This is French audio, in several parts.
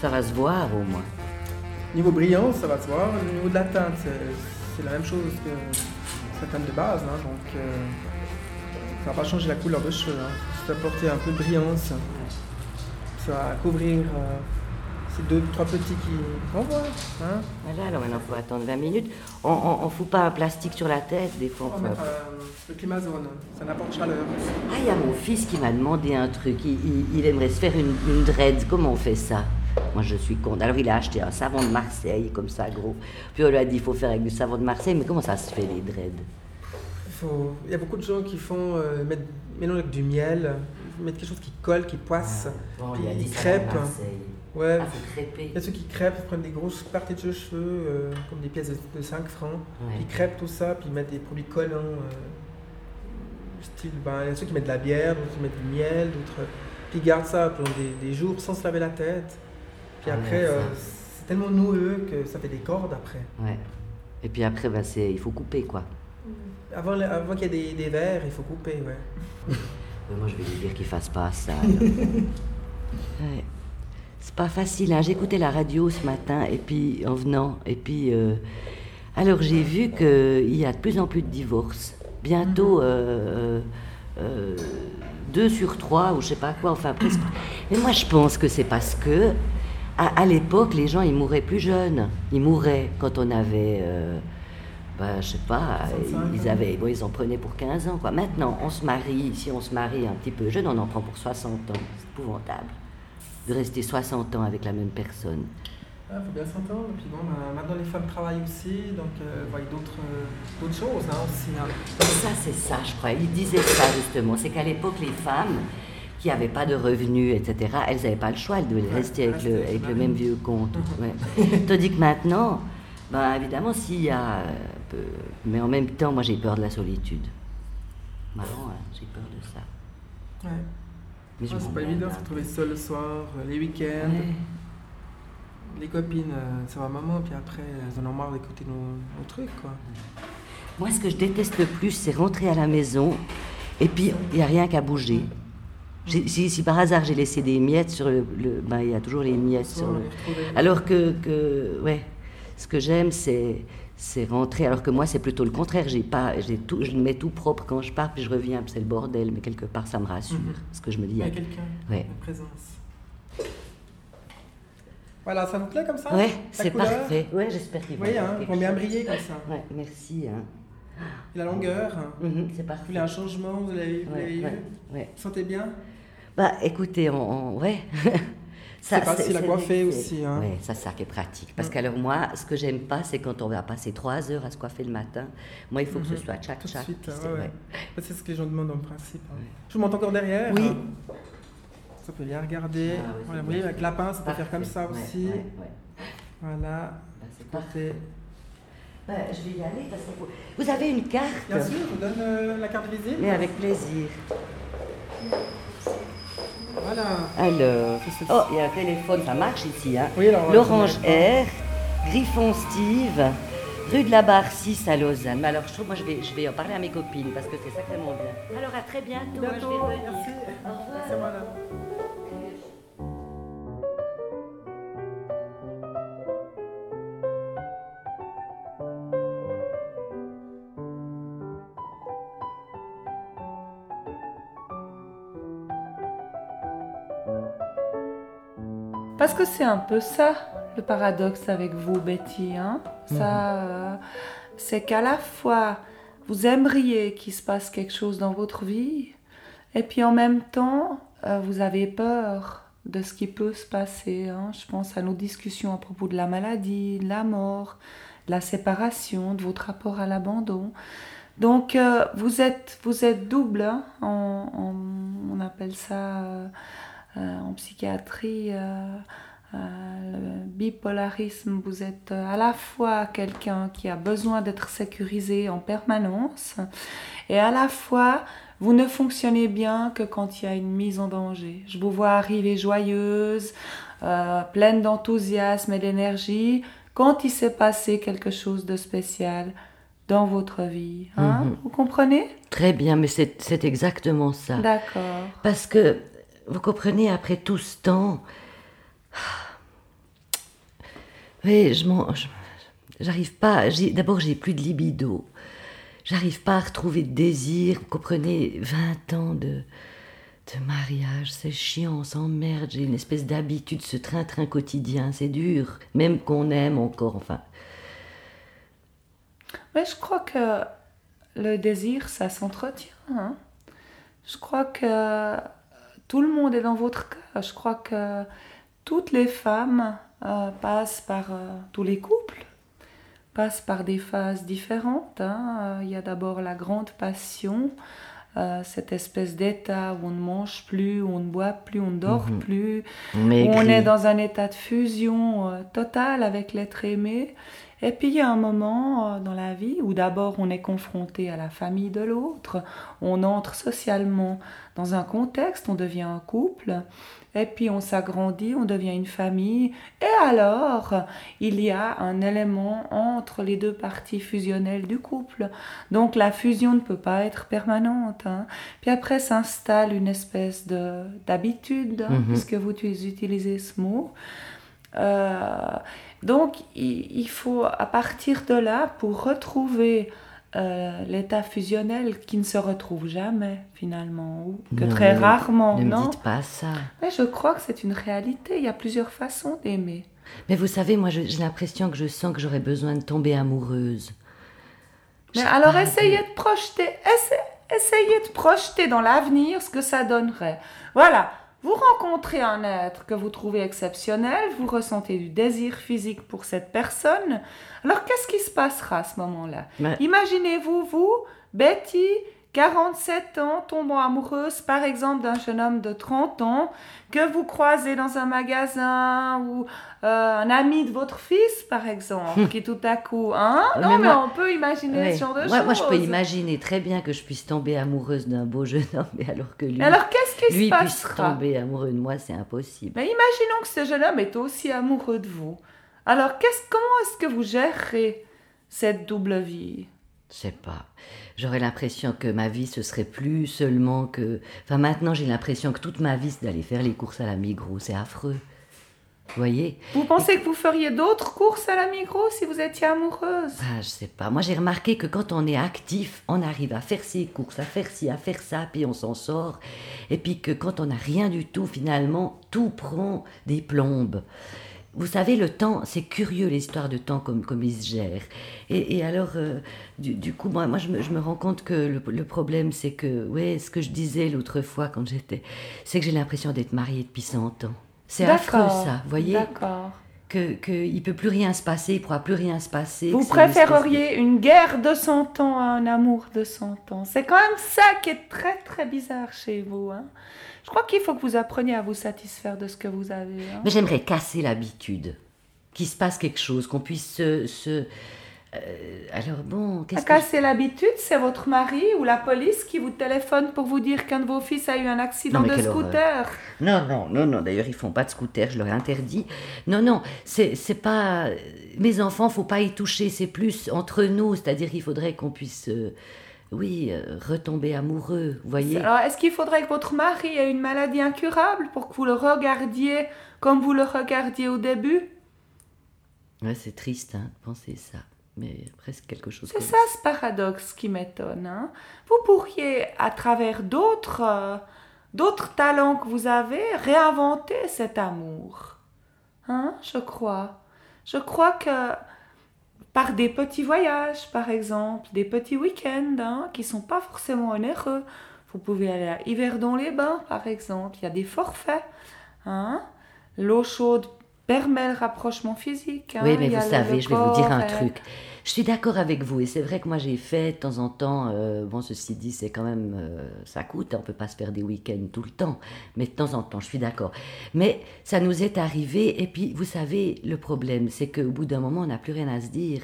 Ça va se voir au moins. Niveau brillance, ça va se voir. Au niveau de la teinte, c'est- la même chose que sa teinte de base. hein, donc, euh, ça va pas changer la couleur de cheveux. Hein. C'est apporter un peu de brillance. Ça va couvrir euh, ces deux, trois petits qui. On voit. Hein. Voilà, alors maintenant, il faut attendre 20 minutes. On, on, on fout pas un plastique sur la tête, des fois. On on va fait- mettre euh, le climazone. Ça n'apporte chaleur. Ah, il y a mon fils qui m'a demandé un truc. Il, il- il aimerait se faire une, une dread. Comment on fait ça? Moi, je suis con. Alors, il a acheté un savon de Marseille, comme ça, gros. Puis, on lui a dit, il faut faire avec du savon de Marseille. Mais comment ça se fait, les dreads? Il, faut... Il y a beaucoup de gens qui font euh, mettre, mélanger avec du miel, mettre quelque chose qui colle, qui poisse. Bon, Puis il a dit il savon crêpe. de Marseille. Ouais. Ah. Il y a ceux qui crêpent, ils prennent des grosses parties de cheveux, euh, comme des pièces de, 5 francs, Ouais. puis ils crêpent tout ça, puis ils mettent des produits collants, euh, style, ben, il y a ceux qui mettent de la bière, d'autres qui mettent du miel, d'autres, puis ils gardent ça pendant des, des jours sans se laver la tête. Puis Ah, après, ça. euh, c'est tellement noueux que ça fait des cordes après. Ouais. Et puis après, ben, c'est, il faut couper, quoi. Avant, le- avant qu'il y ait des, des verres, il faut couper, ouais. Mais moi, je vais lui dire qu'il fasse pas ça. Ouais. C'est pas facile. Hein. J'écoutais la radio ce matin et puis en venant et puis euh, alors j'ai vu qu'il y a de plus en plus de divorces. Bientôt euh, euh, deux sur trois ou je sais pas quoi. Enfin presque. Mais moi je pense que c'est parce que à, à l'époque les gens ils mouraient plus jeunes. Ils mouraient quand on avait euh, bah, je sais pas, 65 ils avaient, bon, ils en prenaient pour 15 ans. Quoi. Maintenant, on se marie, si on se marie un petit peu jeune, on en prend pour 60 ans. C'est épouvantable de rester 60 ans avec la même personne. Il faut bien s'entendre. Puis bon, ben, maintenant les femmes travaillent aussi, donc euh, voient d'autres euh, d'autres choses hein, aussi. hein. Ça, c'est ça, je crois. Il disait ça justement. C'est qu'à l'époque, les femmes qui n'avaient pas de revenus, etc., elles n'avaient pas le choix. Elles devaient Ouais, rester avec, le, avec même vieux compte. Ouais. Tandis que maintenant, ben, évidemment, s'il y a. euh, peu- mais en même temps, moi, j'ai peur de la solitude. Marrant, hein, j'ai peur de ça. Ouais. Mais je Ouais, c'est pas évident de se retrouver seul le soir, euh, les week-ends. Ouais. Les copines, euh, c'est ma maman, puis après, elles en ont marre d'écouter nos, nos trucs, quoi. Moi, ce que je déteste le plus, c'est rentrer à la maison et puis il n'y a rien qu'à bouger. Si, si par hasard j'ai laissé des miettes sur le. le- ben, il y a toujours les miettes sur on le. Alors que, que ouais, ce que j'aime, c'est c'est rentrer. Alors que moi, c'est plutôt le contraire. J'ai pas, j'ai tout, je mets tout propre quand je pars, puis je reviens, c'est le bordel. Mais quelque part, ça me rassure. Mhm. Parce que je me dis, Il y a quelqu'un, Ouais. une présence. Voilà, ça vous plaît comme ça ouais, La c'est parfait. Ouais, j'espère qu'il va. Oui, hein, vont bien briller comme ça. Ouais, merci. Hein. Et la longueur. Mhm, c'est Vous parfait. voulez un changement Vous l'avez vous Ouais, ouais, ouais. Vous sentez bien? Bah, écoutez, on, on- ouais. C'est facile à coiffer aussi, hein. Ouais, ça, ça qui est pratique. Parce Mm. qu'alors moi, ce que j'aime pas, c'est quand on va passer trois heures à se coiffer le matin. Moi, il faut que ce Mhm. soit tchac Tout de tchac. suite, puis c'est- ouais, ouais. ouais. Bah, C'est ce que les gens demandent en principe. hein. Je vous montre encore derrière. Oui. hein. Ça peut bien regarder. Ah, oui, voilà, avec la pince, on peut faire comme ça. Ouais, aussi. ouais, ouais. Voilà. Bah, c'est parfait. Bah, je vais y aller parce que vous, vous avez une carte Bien sûr, je vous donne euh, la carte de visite. Mais avec plaisir. Voilà. Alors, oh, il y a un téléphone, ça marche ici. Hein. Oui, alors, L'Orange vais- R, Griffon Steve, rue de la Barre 6 à Lausanne. Mais alors, je trouve, moi, je vais, je vais en parler à mes copines parce que c'est sacrément bien. Alors, à très bientôt. hein, je vais revenir. merci. Au revoir. C'est Parce que c'est un peu ça, le paradoxe avec vous, Betty. Hein ça, euh, c'est qu'à la fois, vous aimeriez qu'il se passe quelque chose dans votre vie, et puis en même temps, euh, vous avez peur de ce qui peut se passer. hein. Je pense à nos discussions à propos de la maladie, de la mort, de la séparation, de votre rapport à l'abandon. Donc, euh, vous, êtes, vous êtes double, hein, en- en- on appelle ça en psychiatrie euh, euh, le bipolarisme. Vous êtes euh, à la fois quelqu'un qui a besoin d'être sécurisé en permanence et à la fois vous ne fonctionnez bien que quand il y a une mise en danger. Je vous vois arriver joyeuse, euh, pleine d'enthousiasme et d'énergie quand il s'est passé quelque chose de spécial dans votre vie. hein. Mhm. Vous comprenez? Très bien, mais c'est c'est exactement ça. D'accord. Parce que, vous comprenez, après tout ce temps, Oui, je m'en. J'arrive pas. D'abord, j'ai plus de libido. J'arrive pas à retrouver de désir. Vous comprenez 20 ans de, de mariage, c'est chiant, on s'emmerde. J'ai une espèce d'habitude, ce train-train quotidien, c'est dur. Même qu'on aime encore, enfin. Mais je crois que le désir, ça s'entretient. hein. Je crois que tout le monde est dans votre cas. Je crois que toutes les femmes euh, passent par euh, tous les couples passent par des phases différentes. hein. Euh, Il y a d'abord la grande passion, euh, cette espèce d'état où on ne mange plus, où on ne boit plus, on ne dort Mhm. plus, où on est dans un état de fusion totale avec l'être aimé. Et puis il y a un moment euh, dans la vie où d'abord on est confronté à la famille de l'autre, on entre socialement dans un contexte, on devient un couple, et puis on s'agrandit, on devient une famille, et alors il y a un élément entre les deux parties fusionnelles du couple. Donc la fusion ne peut pas être permanente. hein. Puis après s'installe une espèce de d'habitude, hein, Mhm. puisque vous utilisez ce mot. Euh, donc, il, il faut, à partir de là, pour retrouver euh, l'état fusionnel qui ne se retrouve jamais, finalement, ou que Non, très rarement, Ne me non? dites pas ça. Mais je crois que c'est une réalité. Il y a plusieurs façons d'aimer. Mais vous savez, moi, j'ai l'impression que je sens que j'aurais besoin de tomber amoureuse. Mais alors, pas, essayez de projeter, essa- essayez de projeter dans l'avenir ce que ça donnerait. Voilà. Vous rencontrez un être que vous trouvez exceptionnel, vous ressentez du désir physique pour cette personne. Alors qu'est-ce qui se passera à ce moment-là? Imaginez-vous, vous, Betty, 47 ans, tombant amoureuse par exemple d'un jeune homme de 30 ans que vous croisez dans un magasin ou euh, un ami de votre fils par exemple qui tout à coup... Hein? Non mais mais moi- on peut imaginer Ouais. ce genre de choses. moi, je peux imaginer très bien que je puisse tomber amoureuse d'un beau jeune homme, mais alors que lui, Mais alors qu'est-ce qui lui se puisse tomber amoureux de moi, c'est impossible. Mais imaginons que ce jeune homme est aussi amoureux de vous. Alors qu'est-ce, comment est-ce que vous gérerez cette double vie? Je sais pas. J'aurais l'impression que ma vie, ce serait plus seulement que. Enfin, maintenant, j'ai l'impression que toute ma vie, c'est d'aller faire les courses à la Migros. C'est affreux. Vous voyez? Vous pensez que vous feriez d'autres courses à la Migros si vous étiez amoureuse? Ah, je sais pas. Moi, j'ai remarqué que quand on est actif, on arrive à faire ses courses, à faire ci, à faire ça, puis on s'en sort. Et puis que quand on n'a rien du tout, finalement, tout prend des plombes. Vous savez, le temps, c'est curieux l'histoire de temps comme, comme il se gère. Et, et alors, euh, du, du coup, moi, moi je, me, je me rends compte que le, le problème, c'est que, ouais, ce que je disais l'autre fois quand j'étais, c'est que j'ai l'impression d'être mariée depuis 100 ans. C'est affreux ça, vous voyez? D'accord. Que, que il peut plus rien se passer, il pourra plus rien se passer. Vous une de- préféreriez une guerre de 100 ans à un amour de 100 ans? C'est quand même ça qui est très très bizarre chez vous. Hein. Je crois qu'il faut que vous appreniez à vous satisfaire de ce que vous avez. hein. Mais j'aimerais casser l'habitude, qu'il se passe quelque chose, qu'on puisse se... se- euh, alors bon, qu'est-ce que... casser l'habitude, c'est votre mari ou la police qui vous téléphone pour vous dire qu'un de vos fils a eu un accident Non, de scooter? Non, non, non, non, d'ailleurs ils font pas de scooter, je leur ai interdit. Non, non, c'est c'est pas... Mes enfants, faut pas y toucher, c'est plus entre nous, c'est-à-dire qu'il faudrait qu'on puisse... euh, oui, euh, retomber amoureux, vous voyez Alors, est-ce qu'il faudrait que votre mari ait une maladie incurable pour que vous le regardiez comme vous le regardiez au début? Ouais, c'est triste, hein, de penser ça, mais presque quelque chose C'est ça ce paradoxe qui m'étonne. hein. Vous pourriez, à travers d'autres euh, d'autres talents que vous avez, réinventer cet amour. Hein, je crois. Je crois que par des petits voyages, par exemple, des petits week-ends, hein, qui sont pas forcément onéreux. Vous pouvez aller à Yverdon-les-Bains, par exemple. Il y a des forfaits. Hein. L'eau chaude permet le rapprochement physique. hein. Oui, mais vous savez, je vais vous dire un et- truc. Je suis d'accord avec vous, et c'est vrai que moi j'ai fait de temps en temps, euh, bon ceci dit, c'est quand même, euh, ça coûte, on peut pas se faire des week-ends tout le temps, mais de temps en temps, je suis d'accord. Mais ça nous est arrivé, et puis vous savez, le problème, c'est qu'au bout d'un moment, on n'a plus rien à se dire.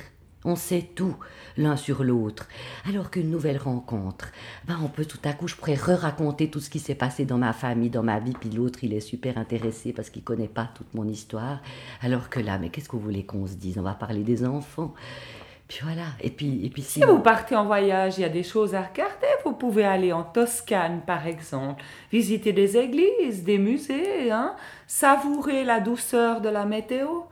On sait tout l'un sur l'autre. Alors qu'une nouvelle rencontre, ben on peut tout à coup, je pourrais re-raconter tout ce qui s'est passé dans ma famille, dans ma vie, puis l'autre, il est super intéressé parce qu'il connaît pas toute mon histoire. Alors que là, mais qu'est-ce que vous voulez qu'on se dise? On va parler des enfants. Puis voilà. Et puis, et puis si. Vous partez en voyage, il y a des choses à regarder. Vous pouvez aller en Toscane, par exemple, visiter des églises, des musées, hein, savourer la douceur de la météo.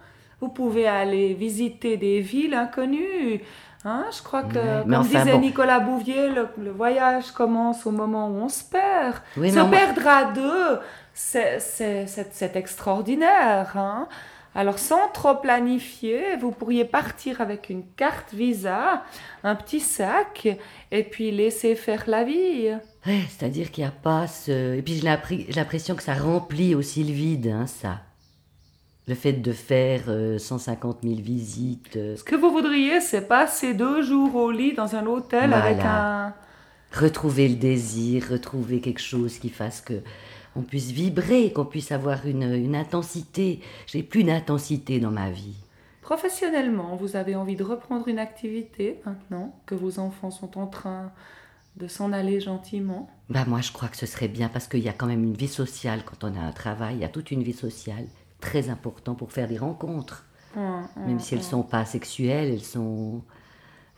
Vous pouvez aller visiter des villes inconnues. Hein, je crois que, Ouais, comme enfin, disait bon. Nicolas Bouvier, le, le voyage commence au moment où on se perd. Oui, se perdre à deux, c'est c'est- c'est- c'est extraordinaire. hein. Alors, sans trop planifier, vous pourriez partir avec une carte Visa, un petit sac, et puis laisser faire la vie. Ouais, c'est-à-dire qu'il n'y a pas ce... Et puis j'ai l'impression que ça remplit aussi le vide, hein, ça. Le fait de faire euh, 150 000 visites, euh, Ce que vous voudriez, c'est passer deux jours au lit dans un hôtel Voilà. avec un... retrouver le désir, retrouver quelque chose qui fasse que on puisse vibrer, qu'on puisse avoir une, une intensité. J'ai plus d'intensité dans ma vie. Professionnellement, vous avez envie de reprendre une activité maintenant que vos enfants sont en train de s'en aller gentiment? Bah moi je crois que ce serait bien parce qu'il y a quand même une vie sociale quand on a un travail, il y a toute une vie sociale très important pour faire des rencontres, Hum, hum, même si elles hum. sont pas sexuelles, elles sont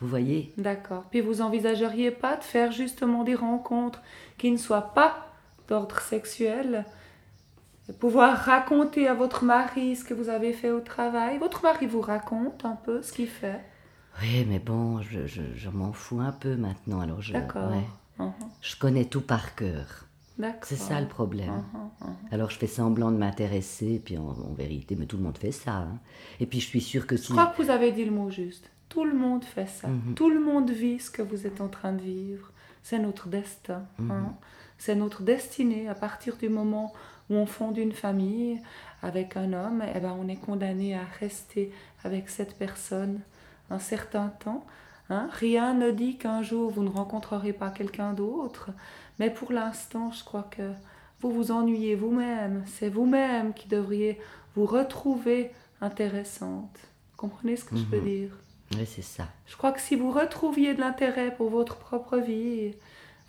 vous voyez D'accord. Puis vous envisageriez pas de faire justement des rencontres qui ne soient pas d'ordre sexuel? De Pouvoir raconter à votre mari ce que vous avez fait au travail? Votre mari vous raconte un peu ce qu'il fait? Oui, mais bon, je, je, je m'en fous un peu maintenant. Alors je, D'accord. ouais, je connais tout par cœur. C'est ça le problème. Alors je fais semblant de m'intéresser, puis en, en vérité, mais tout le monde fait ça. hein. Et puis je suis sûre que si. Je crois que vous avez dit le mot juste. Tout le monde fait ça. Tout le monde vit ce que vous êtes en train de vivre. C'est notre destin. Hein. C'est notre destinée. À partir du moment où on fonde une famille avec un homme, eh ben, on est condamné à rester avec cette personne un certain temps. Hein? Rien ne dit qu'un jour vous ne rencontrerez pas quelqu'un d'autre. Mais pour l'instant, je crois que vous vous ennuyez vous-même. C'est vous-même qui devriez vous retrouver intéressante. Comprenez ce que je veux Mhm. dire? Oui, c'est ça. Je crois que si vous retrouviez de l'intérêt pour votre propre vie,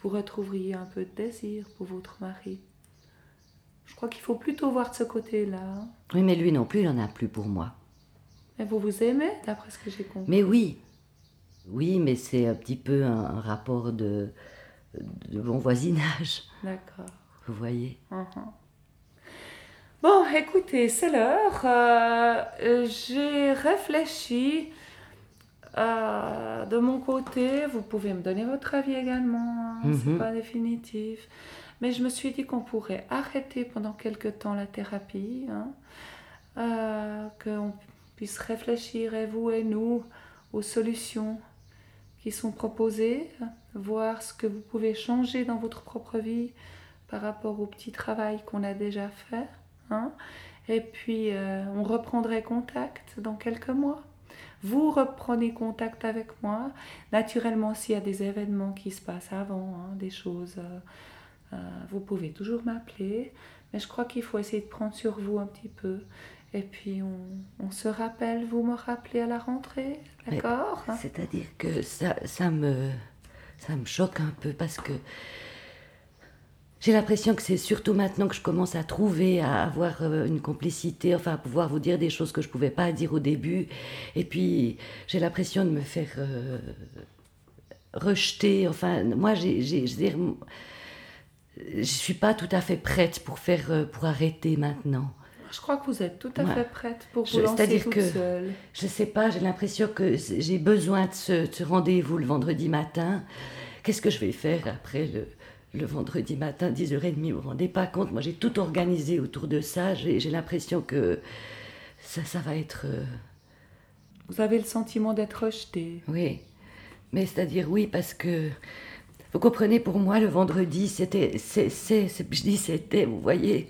vous retrouveriez un peu de désir pour votre mari. Je crois qu'il faut plutôt voir de ce côté-là. Oui, mais lui non plus, il en a plus pour moi. Mais vous vous aimez, d'après ce que j'ai compris. Mais oui, oui, mais c'est un petit peu un, un rapport de, de bon voisinage, D'accord. vous voyez. Mhm. Bon, écoutez, c'est l'heure. Euh, j'ai réfléchi. euh, de mon côté, vous pouvez me donner votre avis également. hein, C'est Mhm. pas définitif. Mais je me suis dit qu'on pourrait arrêter pendant quelque temps la thérapie. hein, euh, qu'on puisse réfléchir, et vous et nous, aux solutions sont proposées, voir ce que vous pouvez changer dans votre propre vie par rapport au petit travail qu'on a déjà fait. hein. Et puis, euh, on reprendrait contact dans quelques mois. Vous reprenez contact avec moi. Naturellement, s'il y a des événements qui se passent avant, hein, des choses, euh, euh, vous pouvez toujours m'appeler. Mais je crois qu'il faut essayer de prendre sur vous un petit peu. Et puis, on, on se rappelle, vous me rappelez à la rentrée, d'accord hein? C'est-à-dire que ça, ça, me, ça me choque un peu parce que j'ai l'impression que c'est surtout maintenant que je commence à trouver, à avoir euh, une complicité, enfin à pouvoir vous dire des choses que je ne pouvais pas dire au début. Et puis j'ai l'impression de me faire euh, rejeter. Enfin, moi, j'ai, je je suis pas tout à fait prête pour faire, euh, pour arrêter maintenant. Je crois que vous êtes tout à Ouais. fait prête pour Je- vous lancer c'est-à-dire toute que- seule. Je sais pas, j'ai l'impression que j'ai besoin de ce, de ce rendez-vous le vendredi matin. Qu'est-ce que je vais faire après le, le vendredi matin, 10h30 Vous vous rendez pas compte? Moi, j'ai tout organisé autour de ça. J'ai l'impression que ça, ça va être. euh, Vous avez le sentiment d'être rejeté. oui. Mais c'est-à-dire, oui, parce que. Vous comprenez, pour moi, le vendredi, c'était. c'est- c'est- c'est- Je dis c'était, vous voyez.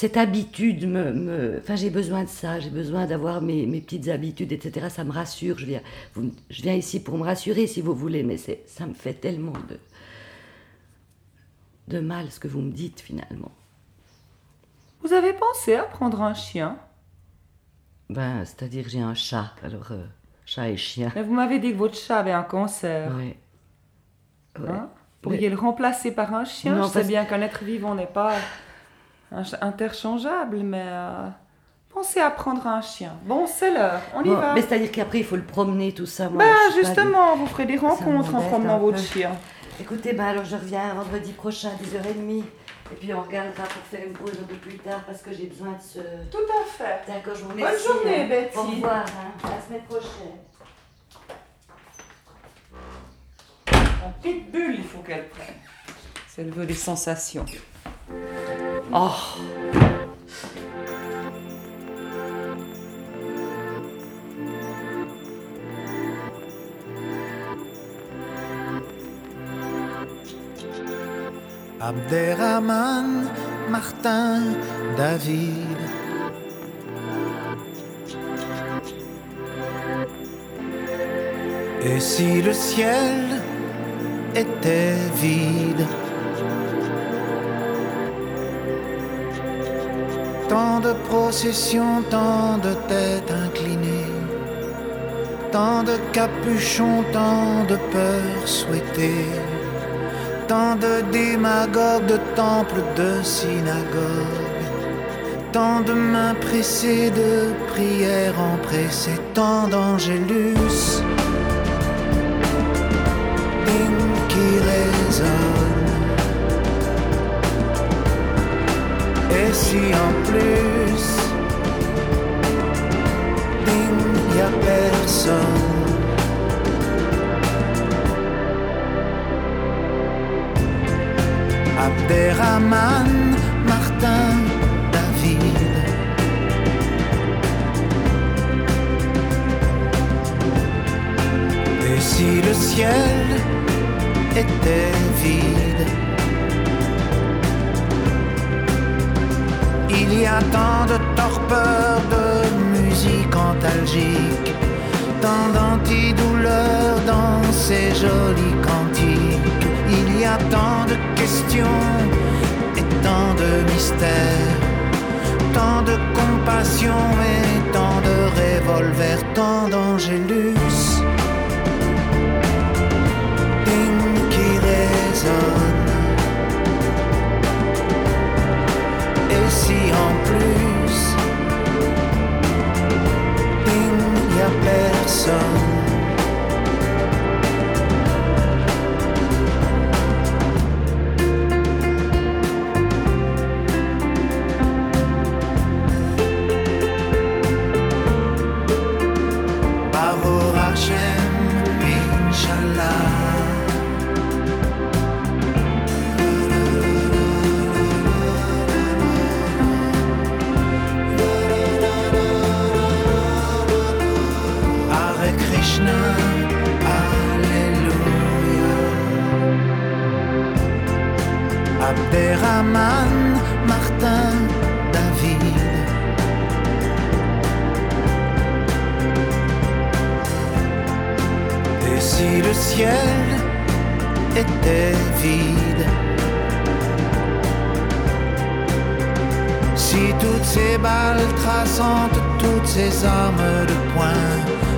Cette habitude me. me- Enfin, j'ai besoin de ça, j'ai besoin d'avoir mes, mes petites habitudes, etc. Ça me rassure. Je viens, vous- je viens ici pour me rassurer, si vous voulez, mais ça me fait tellement de. de mal ce que vous me dites, finalement. Vous avez pensé à prendre un chien? Ben, c'est-à-dire, j'ai un chat, alors. euh, chat et chien. Mais vous m'avez dit que votre chat avait un cancer. Ouais. Ouais. Hein Pourriez le remplacer par un chien? Non, Je sais bien qu'un être vivant n'est pas interchangeable, mais euh, pensez à prendre un chien. Bon, c'est l'heure, on y Bon, va. mais c'est-à-dire qu'après, il faut le promener, tout ça. Moi, Ben justement, vous ferez des rencontres en promenant votre chien. Écoutez, ben alors je reviens vendredi prochain, 10h30. Et puis on regardera pour faire une pause un peu plus tard parce que j'ai besoin de ce. Tout à fait. D'accord, je vous Bonne remercie. journée, hein. Betty. Au revoir, hein. à la semaine prochaine. En petite bulle, il faut qu'elle prenne. C'est le veut des sensations. Oh Abderrahman, Martin, David. Et si le ciel était vide? Tant de processions, tant de têtes inclinées, tant de capuchons, tant de peurs souhaitées, tant de démagogues, de temples, de synagogues, tant de mains pressées, de prières empressées, tant d'angélus Et si en plus, il n'y a personne. Abderrahman, Martin, David. Et si le ciel était vide? Il y a tant de torpeur, de musique antalgique, tant d'antidouleurs dans ces jolis cantiques. Il y a tant de questions et tant de mystères, tant de compassion et tant de revolvers, tant d'angélus. Personne. Si le ciel était vide. Si toutes ces balles traçantes, toutes ces armes de poing,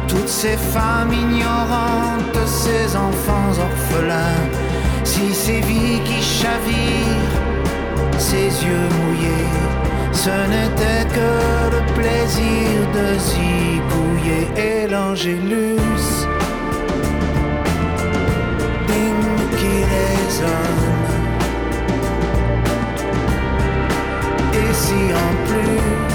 toutes ces femmes ignorantes, ces enfants orphelins, si ces vies qui chavirent, ces yeux mouillés, ce n'était que le plaisir de zigouiller et l'angélus, Et si en plus,